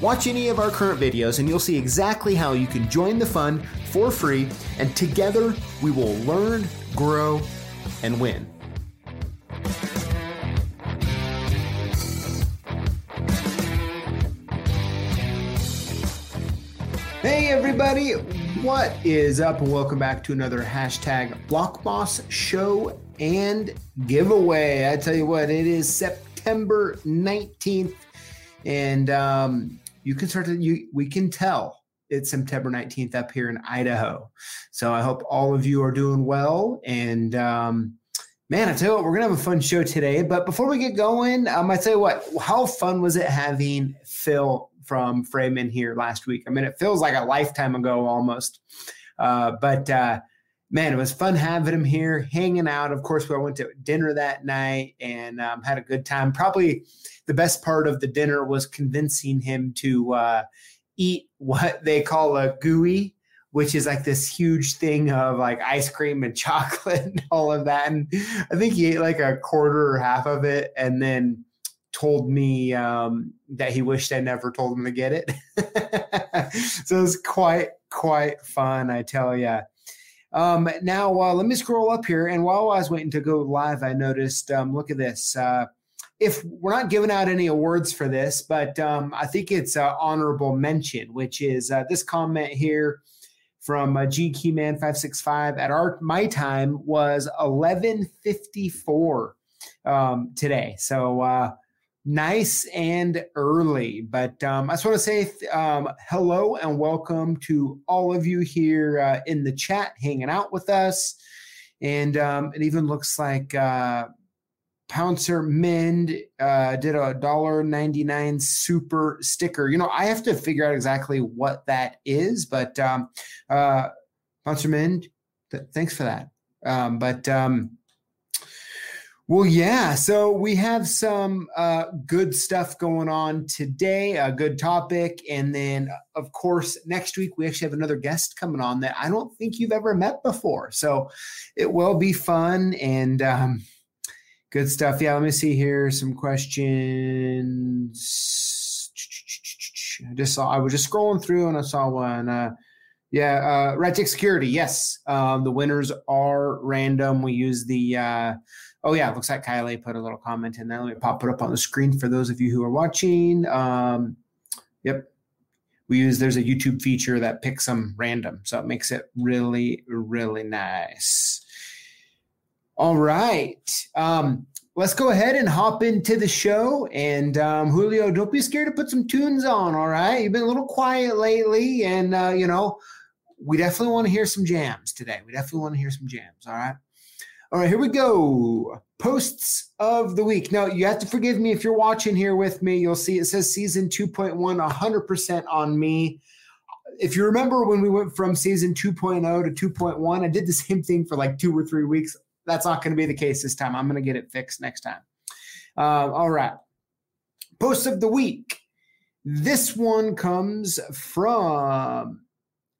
Watch any of our current videos and you'll see exactly how you can join the fun for free, and together we will learn, grow, and win. Hey everybody, what is up? Welcome back to another hashtag Boss show and giveaway. I tell you what, it is September 19th, and um, you can start to you we can tell it's September 19th up here in Idaho. So I hope all of you are doing well. And um, man, I tell you what, we're gonna have a fun show today. But before we get going, um, I tell you what, how fun was it having Phil from Freeman here last week? I mean, it feels like a lifetime ago almost. Uh, but uh, man, it was fun having him here, hanging out. Of course, we went to dinner that night and um, had a good time. Probably the best part of the dinner was convincing him to uh, eat what they call a gooey, which is like this huge thing of like ice cream and chocolate and all of that. And I think he ate like a quarter or half of it and then told me um, that he wished I never told him to get it. so it was quite, quite fun, I tell you. Um, now, uh, let me scroll up here. And while I was waiting to go live, I noticed um, look at this. Uh, if we're not giving out any awards for this, but um, I think it's an honorable mention, which is uh, this comment here from uh, G Keyman 565 at our my time was 1154 um, today. So uh, nice and early. But um, I just want to say um, hello and welcome to all of you here uh, in the chat, hanging out with us. And um, it even looks like uh, Pouncer Mend uh, did a dollar ninety nine super sticker. You know, I have to figure out exactly what that is, but um, uh, Pouncer Mend, th- thanks for that. Um, but um, well, yeah. So we have some uh, good stuff going on today, a good topic. And then, of course, next week we actually have another guest coming on that I don't think you've ever met before. So it will be fun. And um, Good stuff. Yeah, let me see here some questions. I just saw I was just scrolling through and I saw one. Uh, yeah, uh, Red Security. Yes, um, the winners are random. We use the. Uh, oh yeah, looks like Kylie put a little comment in there. Let me pop it up on the screen for those of you who are watching. Um, yep, we use there's a YouTube feature that picks them random, so it makes it really really nice. All right. Um, let's go ahead and hop into the show. And um, Julio, don't be scared to put some tunes on. All right. You've been a little quiet lately. And, uh, you know, we definitely want to hear some jams today. We definitely want to hear some jams. All right. All right. Here we go. Posts of the week. Now, you have to forgive me if you're watching here with me. You'll see it says season 2.1, 100% on me if you remember when we went from season 2.0 to 2.1, I did the same thing for like two or three weeks. That's not going to be the case this time. I'm going to get it fixed next time. Uh, all right. Post of the week. This one comes from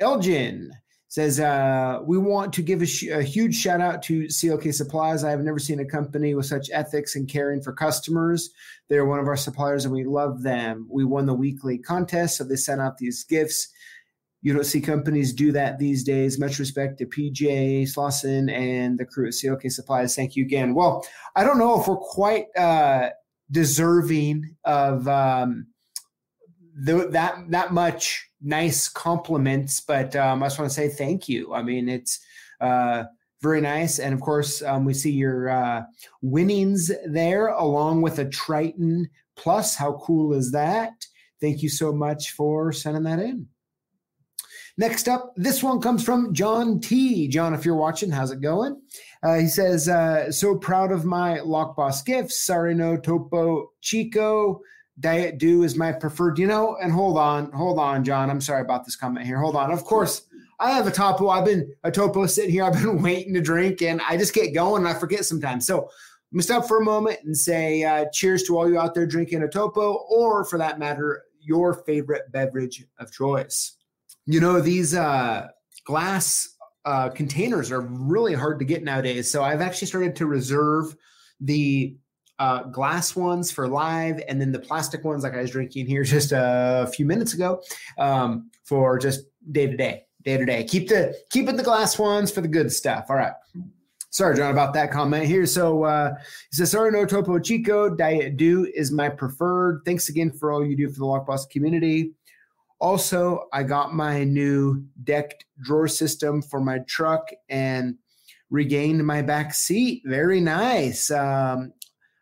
Elgin. Says, uh, we want to give a, sh- a, huge shout out to CLK Supplies. I have never seen a company with such ethics and caring for customers. They're one of our suppliers and we love them. We won the weekly contest, so they sent out these gifts. You don't see companies do that these days. Much respect to PJ Slauson and the crew at CLK Supplies. Thank you again. Well, I don't know if we're quite uh, deserving of um, that that much nice compliments, but um, I just want to say thank you. I mean, it's uh, very nice, and of course, um, we see your uh, winnings there, along with a Triton Plus. How cool is that? Thank you so much for sending that in. Next up, this one comes from John T. John, if you're watching, how's it going? Uh, he says, uh, So proud of my Lock Boss gifts. Sorry, no Topo Chico. Diet Dew is my preferred. You know, and hold on, hold on, John. I'm sorry about this comment here. Hold on. Of course, I have a topo. I've been a topo sitting here. I've been waiting to drink, and I just get going and I forget sometimes. So I'm gonna stop for a moment and say uh, cheers to all you out there drinking a topo, or for that matter, your favorite beverage of choice. You know, these uh, glass uh, containers are really hard to get nowadays. So I've actually started to reserve the uh, glass ones for live, and then the plastic ones, like I was drinking here just a few minutes ago, um, for just day to day, day to day. Keep the keep it the glass ones for the good stuff. All right. Sorry, John, about that comment here. So uh, he says, sorry, no Topo Chico. Diet do is my preferred. Thanks again for all you do for the Lock Boss community. Also, I got my new decked drawer system for my truck and regained my back seat. Very nice. Um,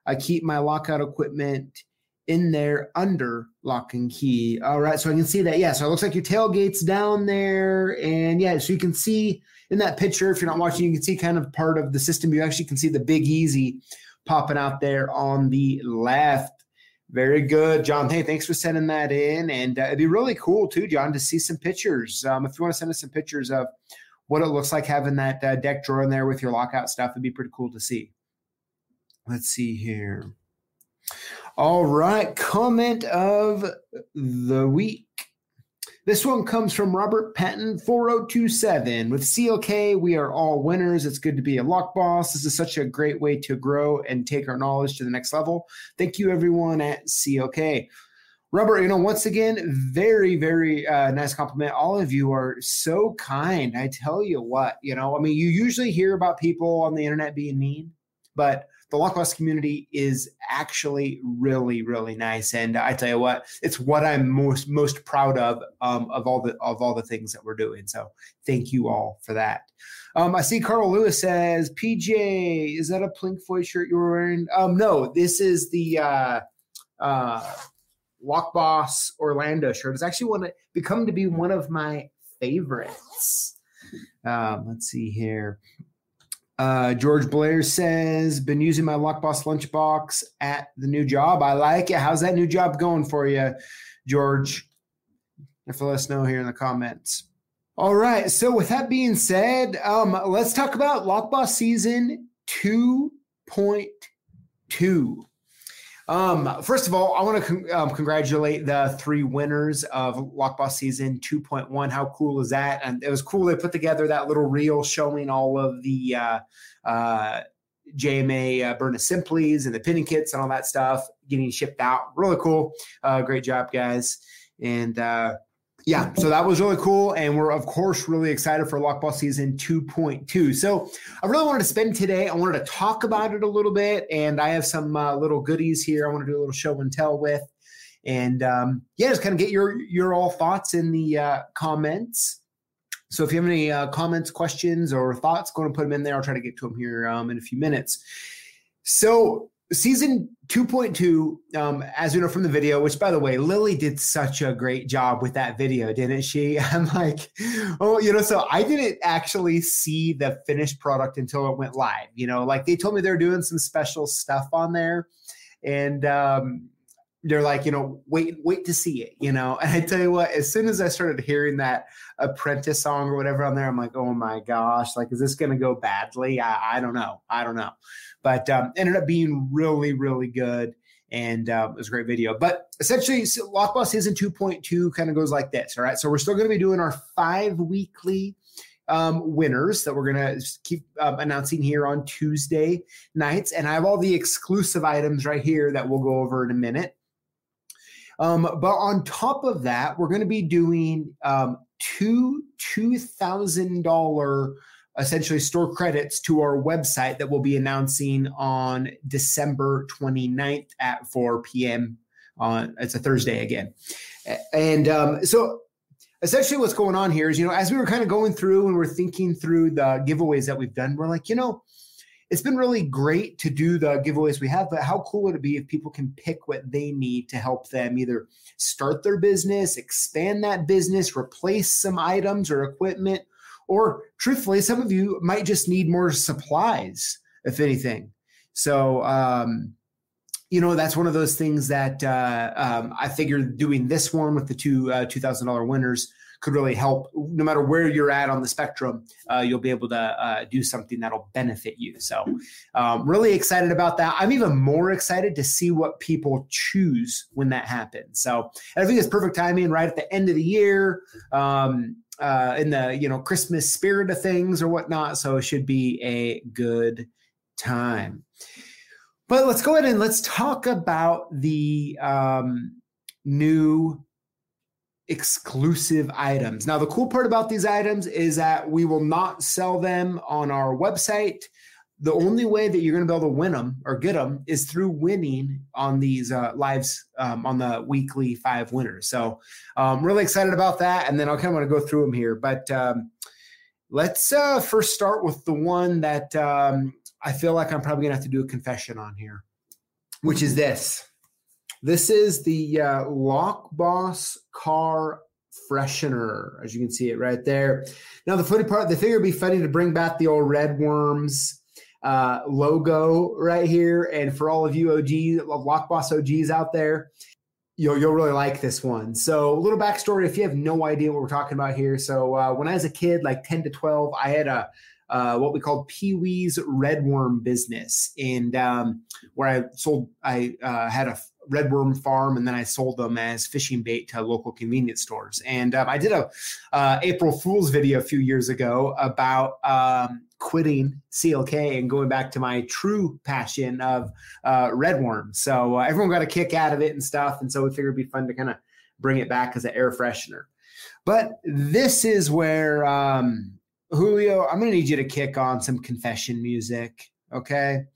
I keep my lockout equipment in there under lock and key. All right, so I can see that. Yeah, so it looks like your tailgate's down there. And yeah, so you can see in that picture, if you're not watching, you can see kind of part of the system. You actually can see the Big Easy popping out there on the left. Very good, John. Hey, thanks for sending that in. And uh, it'd be really cool, too, John, to see some pictures. Um, if you want to send us some pictures of what it looks like having that uh, deck drawer in there with your lockout stuff, it'd be pretty cool to see. Let's see here. All right, comment of the week. This one comes from Robert Patton 4027. With CLK, we are all winners. It's good to be a lock boss. This is such a great way to grow and take our knowledge to the next level. Thank you, everyone at CLK. Robert, you know, once again, very, very uh, nice compliment. All of you are so kind. I tell you what, you know, I mean, you usually hear about people on the internet being mean, but the Lockboss community is actually really, really nice. And I tell you what, it's what I'm most most proud of um, of all the of all the things that we're doing. So thank you all for that. Um, I see Carl Lewis says, PJ, is that a Plink Floyd shirt you were wearing? Um, no, this is the uh, uh, Lock Boss Orlando shirt. It's actually one become to be one of my favorites. Um, let's see here. Uh, George Blair says, been using my Lockboss lunchbox at the new job. I like it. How's that new job going for you, George? If let us know here in the comments. All right. So with that being said, um, let's talk about Lockboss season 2.2. Um, first of all, I want to con- um, congratulate the three winners of Lockboss season 2.1. How cool is that? And it was cool they put together that little reel showing all of the uh, uh, JMA uh, Burn Simply's and the pinning kits and all that stuff getting shipped out. Really cool. Uh, great job, guys. And uh, yeah, so that was really cool. And we're, of course, really excited for Lockboss season 2.2. So I really wanted to spend today, I wanted to talk about it a little bit. And I have some uh, little goodies here I want to do a little show and tell with. And um, yeah, just kind of get your, your all thoughts in the uh, comments. So if you have any uh, comments, questions, or thoughts, go and put them in there. I'll try to get to them here um, in a few minutes. So season 2.2 um, as you know from the video which by the way lily did such a great job with that video didn't she? I'm like oh you know so i didn't actually see the finished product until it went live you know? Like they told me they're doing some special stuff on there. And um, they're like, you know, wait, wait to see it, you know. And I tell you what, as soon as I started hearing that apprentice song or whatever on there, I'm like, oh my gosh, like, is this to go badly? I, I don't know. I don't know but um, ended up being really, really good. And uh, it was a great video. But essentially, so Lockboss Season 2.2 kind of goes like this. All right. So we're still going to be doing our five weekly um, winners that we're going to keep um, announcing here on Tuesday nights. And I have all the exclusive items right here that we'll go over in a minute. Um, but on top of that, we're going to be doing um, two $2,000 essentially store credits to our website that we'll be announcing on December 29th at 4 p.m. On it's a Thursday again, and um, so essentially what's going on here is you know as we were kind of going through and we're thinking through the giveaways that we've done, we're like you know it's been really great to do the giveaways we have, but how cool would it be if people can pick what they need to help them either start their business, expand that business, replace some items or equipment, or truthfully, some of you might just need more supplies, if anything. So, um, you know, that's one of those things that uh, um, I figured doing this one with the two uh, two thousand dollar winners could really help. No matter where you're at on the spectrum, uh, you'll be able to uh, do something that'll benefit you. So, um, really excited about that. I'm even more excited to see what people choose when that happens. So, I think it's perfect timing, right at the end of the year. Um, uh, in the you know Christmas spirit of things or whatnot, so it should be a good time. But let's go ahead and let's talk about the um, new exclusive items. Now, the cool part about these items is that we will not sell them on our website. The only way that you're going to be able to win them or get them is through winning on these uh, lives um, on the weekly five winners. So, I'm um, really excited about that. And then I'll kind of want to go through them here. But um, let's uh, first start with the one that um, I feel like I'm probably gonna have to do a confession on here, which is this. This is the uh, Lock Boss car freshener, as you can see it right there. Now, the funny part, the figure would be funny to bring back the old Red Worms uh, logo right here. And for all of you OG, Lock Boss OGs out there, you'll, you'll really like this one. So, a little backstory if you have no idea what we're talking about here. So, uh, when I was a kid, like 10 to 12, I had a uh, what we called Pee Wee's Red Worm business, and um, where I sold, I uh, had a red worm farm, and then I sold them as fishing bait to local convenience stores. And um, I did a uh, April Fool's video a few years ago about um, quitting CLK and going back to my true passion of uh, red worm. So uh, everyone got a kick out of it and stuff, and so we figured it'd be fun to kind of bring it back as an air freshener. But this is where um, Julio, I'm going to need you to kick on some confession music. Okay. I'm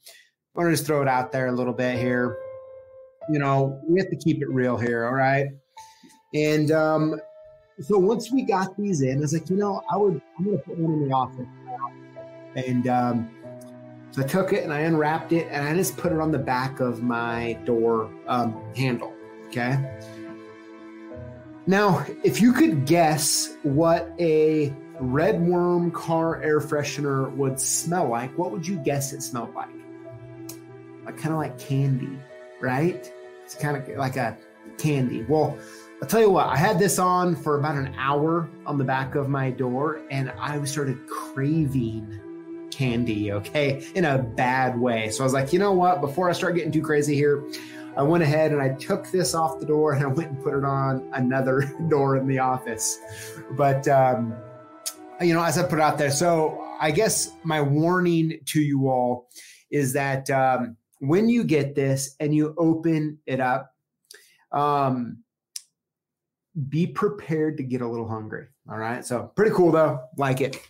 going to just throw it out there a little bit here. You know, we have to keep it real here. All right. And um, so once we got these in, I was like, you know, I would, I'm going to put one in the office. And um, so I took it and I unwrapped it and I just put it on the back of my door um, handle. Okay. Now, if you could guess what a red worm car air freshener would smell like, what would you guess it smelled like? Like kind of like candy, right? It's kind of like a candy. Well, I'll tell you what, I had this on for about an hour on the back of my door and I started craving candy, okay, in a bad way. So I was like, you know what, before I start getting too crazy here, I went ahead and I took this off the door and I went and put it on another door in the office. But um, you know, as I put out there. So I guess my warning to you all is that um, when you get this and you open it up, um, be prepared to get a little hungry. All right. So pretty cool though. Like it.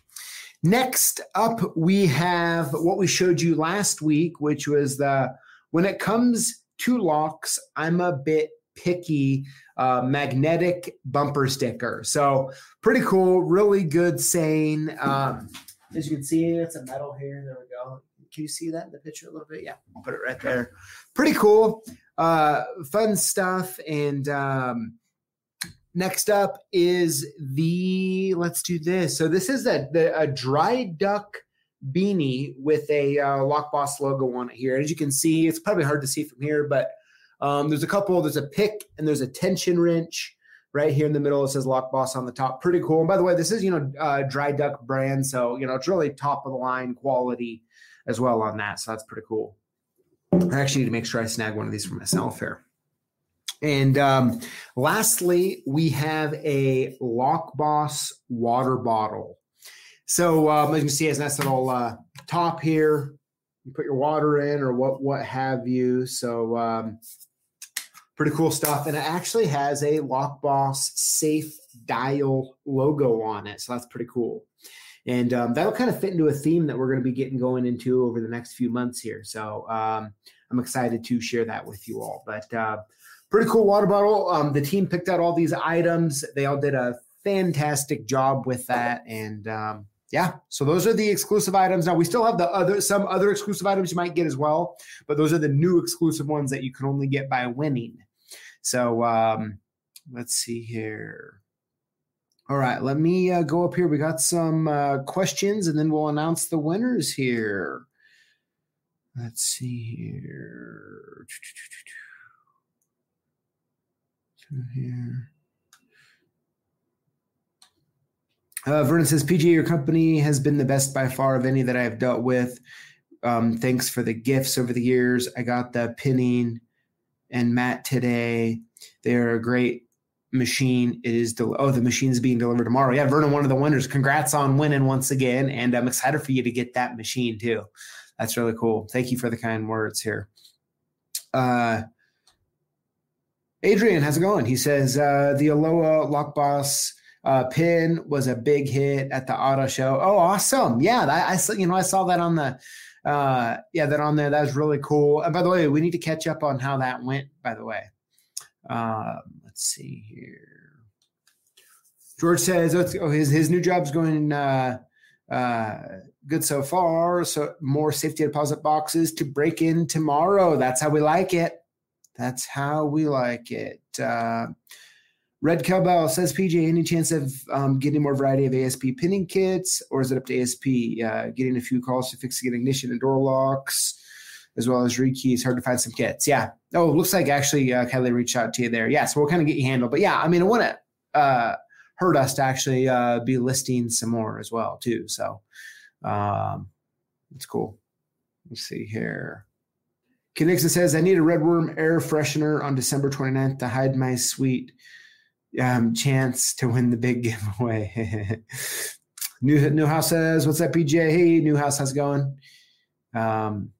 Next up, we have what we showed you last week, which was the when it comes to locks, I'm a bit picky uh, magnetic bumper sticker. So pretty cool, really good saying. Um, as you can see, it's a metal here. There we go. Can you see that in the picture a little bit? Yeah, I'll put it right there. Pretty cool, uh, fun stuff. And um, next up is the let's do this. So this is a, the, a Dri Duck beanie with a uh, Lockboss logo on it here. As you can see, it's probably hard to see from here, but um, there's a couple. There's a pick and there's a tension wrench right here in the middle. It says Lock Boss on the top. Pretty cool. And by the way, this is you know uh, Dri Duck brand, so you know it's really top of the line quality as well on that. So that's pretty cool. I actually need to make sure I snag one of these for myself here. And um, lastly, we have a Lock Boss water bottle. So um, as you can see, it's a nice little uh, top here. You put your water in or what what have you. So um, pretty cool stuff. And it actually has a Lockboss safe dial logo on it. So that's pretty cool. And um, that'll kind of fit into a theme that we're going to be getting going into over the next few months here. So um, I'm excited to share that with you all. But uh, pretty cool water bottle. Um, the team picked out all these items. They all did a fantastic job with that. And um, yeah, so those are the exclusive items. Now we still have the other some other exclusive items you might get as well, but those are the new exclusive ones that you can only get by winning. So um, let's see here. All right, let me uh, go up here. We got some uh, questions, and then we'll announce the winners here. Let's see here. Here. Uh, Vernon says, PGA, your company has been the best by far of any that I've dealt with. Um, thanks for the gifts over the years. I got the pinning and Matt today. They're a great machine. It is del- oh the machine's being delivered tomorrow. Yeah, Vernon, one of the winners. Congrats on winning once again, and I'm excited for you to get that machine too. That's really cool. Thank you for the kind words here. Uh, Adrian, how's it going? He says uh, the Aloha Lock Boss uh, pin was a big hit at the auto show. Oh, awesome! Yeah, I, I saw. You know, I saw that on the. Uh, yeah, that on there. That was really cool. And by the way, we need to catch up on how that went. By the way, um, let's see here. George says oh, his his new job's going uh, uh, good so far. So more safety deposit boxes to break in tomorrow. That's how we like it. That's how we like it. Red Cowbell says, PJ, any chance of um, getting more variety of ASP pinning kits, or is it up to ASP? Uh, getting a few calls to fix the ignition and door locks, as well as rekeys. Hard to find some kits. Yeah. Oh, looks like actually uh, Kelly reached out to you there. Yeah. So we'll kind of get you handled. But yeah, I mean, I want to uh, hurt us to actually uh, be listing some more as well, too. So um, it's cool. Let's see here. Nixon says, I need a red worm air freshener on December 29th to hide my sweet um, chance to win the big giveaway. New Newhouse says, "What's up, PJ? Hey, Newhouse, how's it going?" Um,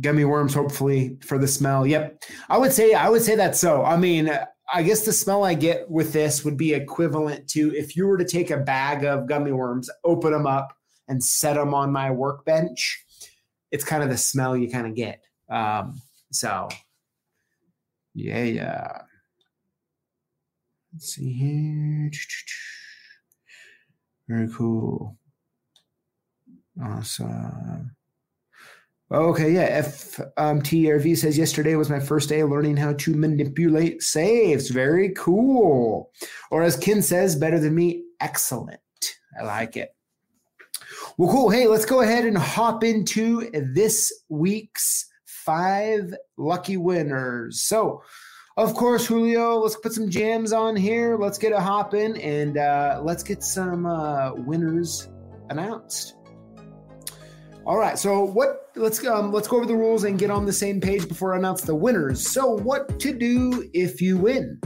gummy worms, hopefully for the smell. Yep, I would say I would say that. So, I mean, I guess the smell I get with this would be equivalent to if you were to take a bag of gummy worms, open them up, and set them on my workbench. It's kind of the smell you kind of get. Um, so, yeah, yeah. Let's see here. Very cool. Awesome. Okay, yeah. FTRV um, says yesterday was my first day learning how to manipulate saves. Very cool. Or as Ken says, better than me, excellent. I like it. Well, cool. Hey, let's go ahead and hop into this week's five lucky winners. So, of course, Julio, let's put some jams on here. Let's get a hop in and uh, let's get some uh, winners announced. All right, so what? Let's um, let's go over the rules and get on the same page before I announce the winners. So, what to do if you win?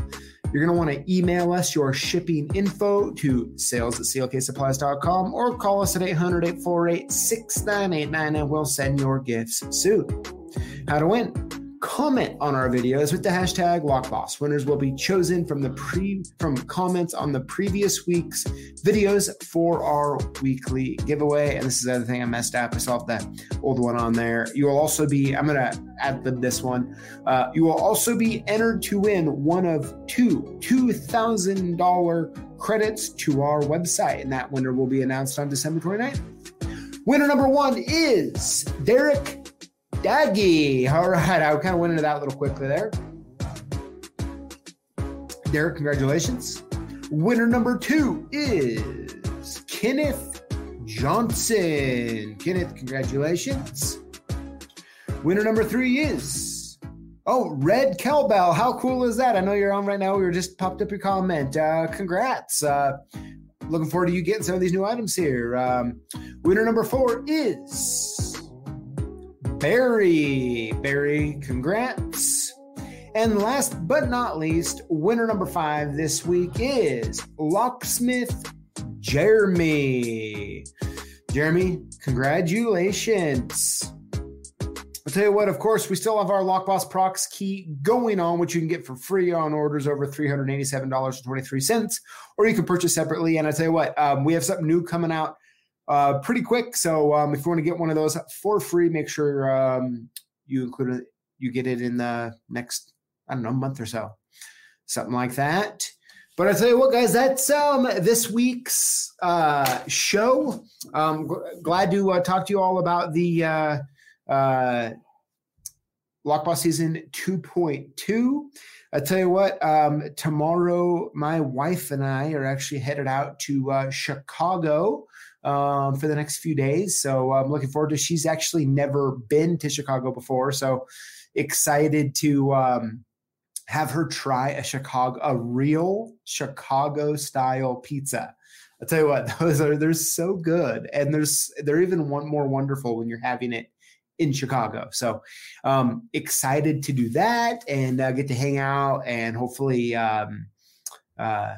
You're going to want to email us your shipping info to sales at clksupplies.com or call us at 800 848 6989 and we'll send your gifts soon. How to win? Comment on our videos with the hashtag LockBoss. Winners will be chosen from the pre from comments on the previous week's videos for our weekly giveaway. And this is the other thing I messed up. I saw that old one on there. You will also be. I'm gonna add this one. Uh, you will also be entered to win one of two two thousand dollar credits to our website, and that winner will be announced on December 29th. Winner number one is Derek Daggy. All right, I kind of went into that a little quickly there. Derek, congratulations. Winner number two is Kenneth Johnson. Kenneth, congratulations. Winner number three is oh Red Cowbell. How cool is that? I know you're on right now. We were just popped up your comment. Uh, congrats. Uh, looking forward to you getting some of these new items here. Um, winner number four is Barry. Barry, congrats. And last but not least, winner number five this week is Locksmith Jeremy. Jeremy, congratulations. I'll tell you what, of course, we still have our Lockboss Prox key going on, which you can get for free on orders over $387.23, or you can purchase separately. And I tell you what, um, we have something new coming out uh, pretty quick. So um, if you want to get one of those for free, make sure um, you include it. You get it in the next I don't know month or so, something like that. But I tell you what, guys, that's um, this week's uh, show. Um, glad to uh, talk to you all about the uh, uh, Lockboss season 2.2. I tell you what, um, tomorrow my wife and I are actually headed out to uh, Chicago um, for the next few days. So I'm looking forward to. She's actually never been to Chicago before, so excited to um, have her try a Chicago, a real Chicago style pizza. I'll tell you what, those are they're so good, and there's they're even one more wonderful when you're having it in Chicago. So um, excited to do that and uh, get to hang out and hopefully um, uh,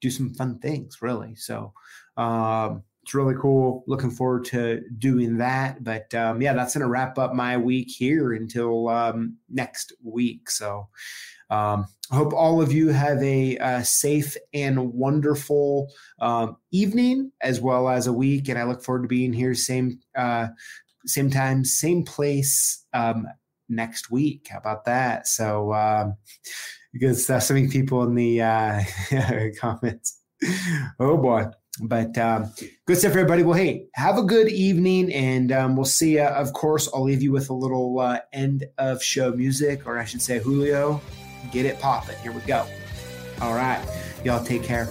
do some fun things. Really, so um, it's really cool. Looking forward to doing that. But um, yeah, that's going to wrap up my week here until um, next week. So um, I hope all of you have a, a safe and wonderful um, evening as well as a week. And I look forward to being here same uh, same time, same place um, next week. How about that? So um, because uh, so many people in the uh, comments. Oh boy. But um, good stuff, everybody. Well, hey, have a good evening, and um, we'll see you. Of course, I'll leave you with a little uh, end of show music, or I should say, Julio, get it popping. Here we go. All right. Y'all take care.